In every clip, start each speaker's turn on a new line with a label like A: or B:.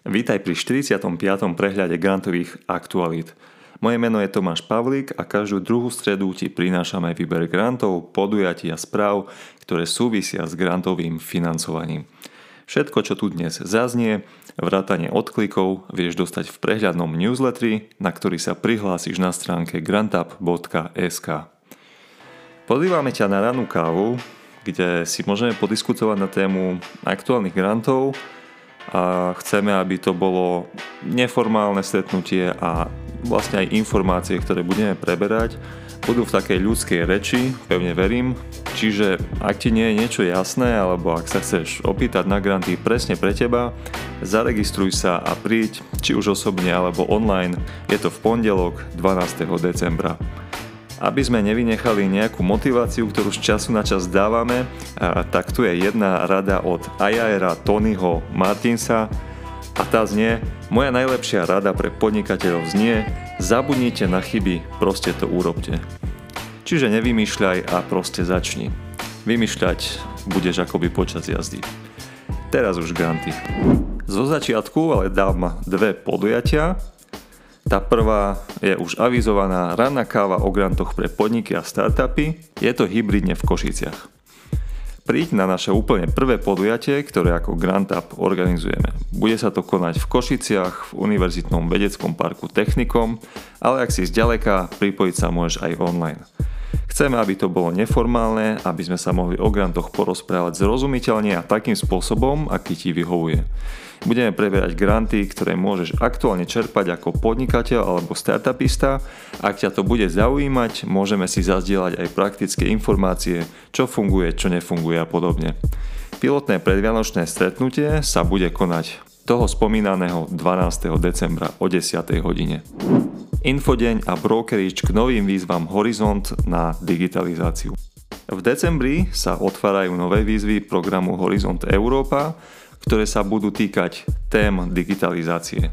A: Vítaj pri 45. prehľade grantových aktualít. Moje meno je Tomáš Pavlík a každú druhú stredu ti prinášame výber grantov, podujatí a správ, ktoré súvisia s grantovým financovaním. Všetko, čo tu dnes zaznie, vrátanie odklikov, vieš dostať v prehľadnom newsletteri, na ktorý sa prihlásiš na stránke grantup.sk. Pozývame ťa na ranú kávu, kde si môžeme podiskutovať na tému aktuálnych grantov a chceme, aby to bolo neformálne stretnutie a vlastne aj informácie, ktoré budeme preberať, budú v takej ľudskej reči, pevne verím. Čiže ak ti nie je niečo jasné, alebo ak sa chceš opýtať na granty presne pre teba, zaregistruj sa a príď, či už osobne alebo online. Je to v pondelok 12. decembra. Aby sme nevynechali nejakú motiváciu, ktorú z času na čas dávame, tak tu je jedna rada od Ayaera Tonyho Martinsa a tá znie Moja najlepšia rada pre podnikateľov znie Zabudnite na chyby, proste to urobte. Čiže nevymýšľaj a proste začni. Vymýšľať budeš akoby počas jazdy. Teraz už granty. Zo začiatku ale dám dve podujatia, tá prvá je už avizovaná ranná káva o grantoch pre podniky a startupy. Je to hybridne v Košiciach. Príď na naše úplne prvé podujatie, ktoré ako Grant Up organizujeme. Bude sa to konať v Košiciach, v Univerzitnom vedeckom parku Technikom, ale ak si zďaleka, pripojiť sa môžeš aj online. Chceme, aby to bolo neformálne, aby sme sa mohli o grantoch porozprávať zrozumiteľne a takým spôsobom, aký ti vyhovuje. Budeme preberať granty, ktoré môžeš aktuálne čerpať ako podnikateľ alebo startupista. Ak ťa to bude zaujímať, môžeme si zazdieľať aj praktické informácie, čo funguje, čo nefunguje a podobne. Pilotné predvianočné stretnutie sa bude konať toho spomínaného 12. decembra o 10. hodine. Infodeň a brokerič k novým výzvam Horizont na digitalizáciu. V decembri sa otvárajú nové výzvy programu Horizont Európa, ktoré sa budú týkať tém digitalizácie.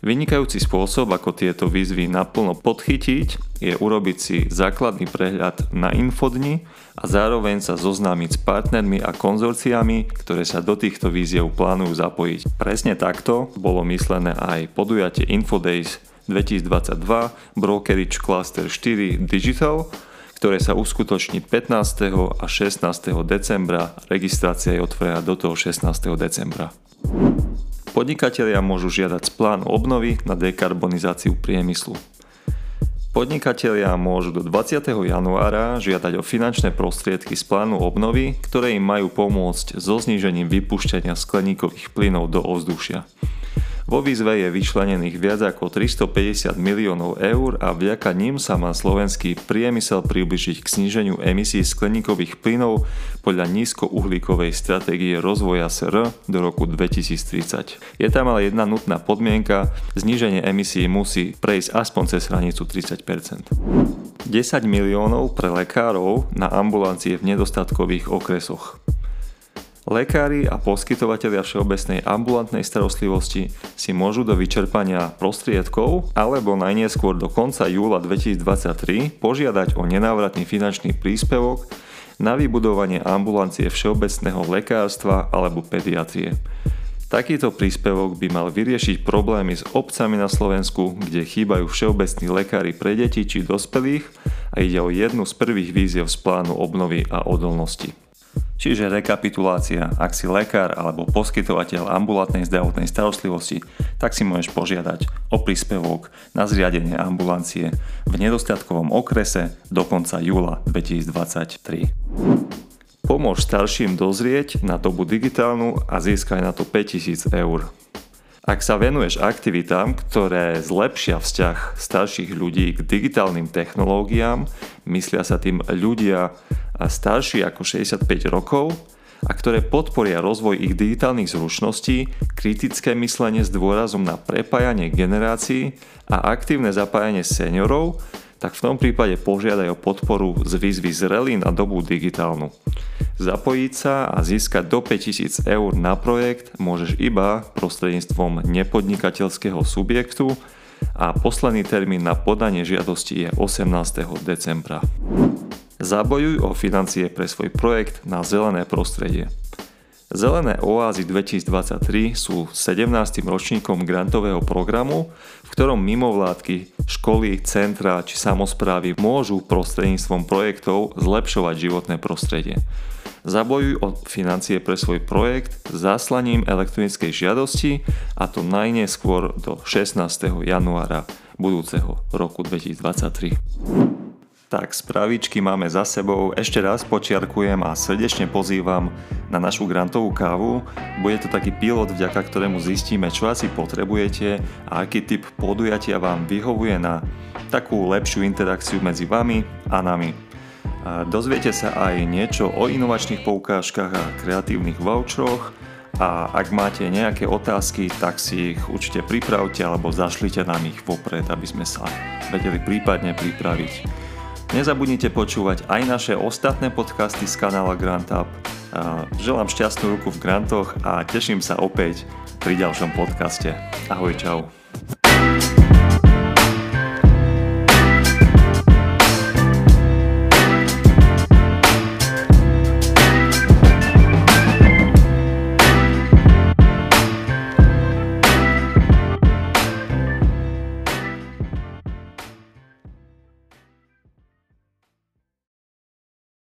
A: Vynikajúci spôsob, ako tieto výzvy naplno podchytiť, je urobiť si základný prehľad na infodni a zároveň sa zoznámiť s partnermi a konzorciami, ktoré sa do týchto víziev plánujú zapojiť. Presne takto bolo myslené aj podujatie Infodays 2022 Brokerage Cluster 4 Digital, ktoré sa uskutoční 15. a 16. decembra. Registrácia je otvorená do toho 16. decembra. Podnikatelia môžu žiadať z plánu obnovy na dekarbonizáciu priemyslu. Podnikatelia môžu do 20. januára žiadať o finančné prostriedky z plánu obnovy, ktoré im majú pomôcť so znížením vypúšťania skleníkových plynov do ovzdušia. Vo výzve je vyčlenených viac ako 350 miliónov eur a vďaka ním sa má slovenský priemysel približiť k sníženiu emisí skleníkových plynov podľa nízkouhlíkovej stratégie rozvoja SR do roku 2030. Je tam ale jedna nutná podmienka, zníženie emisí musí prejsť aspoň cez hranicu 30%. 10 miliónov pre lekárov na ambulancie v nedostatkových okresoch. Lekári a poskytovateľia všeobecnej ambulantnej starostlivosti si môžu do vyčerpania prostriedkov alebo najnieskôr do konca júla 2023 požiadať o nenávratný finančný príspevok na vybudovanie ambulancie všeobecného lekárstva alebo pediatrie. Takýto príspevok by mal vyriešiť problémy s obcami na Slovensku, kde chýbajú všeobecní lekári pre deti či dospelých a ide o jednu z prvých víziev z plánu obnovy a odolnosti. Čiže rekapitulácia, ak si lekár alebo poskytovateľ ambulantnej zdravotnej starostlivosti, tak si môžeš požiadať o príspevok na zriadenie ambulancie v nedostatkovom okrese do konca júla 2023. Pomôž starším dozrieť na dobu digitálnu a získaj na to 5000 eur. Ak sa venuješ aktivitám, ktoré zlepšia vzťah starších ľudí k digitálnym technológiám, myslia sa tým ľudia starší ako 65 rokov a ktoré podporia rozvoj ich digitálnych zručností, kritické myslenie s dôrazom na prepájanie generácií a aktívne zapájanie seniorov, tak v tom prípade požiadaj o podporu z výzvy zrelý na dobu digitálnu. Zapojiť sa a získať do 5000 eur na projekt môžeš iba prostredníctvom nepodnikateľského subjektu a posledný termín na podanie žiadosti je 18. decembra. Zabojuj o financie pre svoj projekt na zelené prostredie. Zelené oázy 2023 sú 17. ročníkom grantového programu, v ktorom mimovládky, školy, centra či samozprávy môžu prostredníctvom projektov zlepšovať životné prostredie. Zabojuj o financie pre svoj projekt zaslaním elektronickej žiadosti a to najneskôr do 16. januára budúceho roku 2023. Tak, spravičky máme za sebou. Ešte raz počiarkujem a srdečne pozývam na našu grantovú kávu. Bude to taký pilot, vďaka ktorému zistíme, čo asi potrebujete a aký typ podujatia vám vyhovuje na takú lepšiu interakciu medzi vami a nami. Dozviete sa aj niečo o inovačných poukážkach a kreatívnych voucheroch a ak máte nejaké otázky, tak si ich určite pripravte alebo zašlite nám ich vopred, aby sme sa vedeli prípadne pripraviť. Nezabudnite počúvať aj naše ostatné podcasty z kanála Grant Up. Želám šťastnú ruku v grantoch a teším sa opäť pri ďalšom podcaste. Ahoj, čau.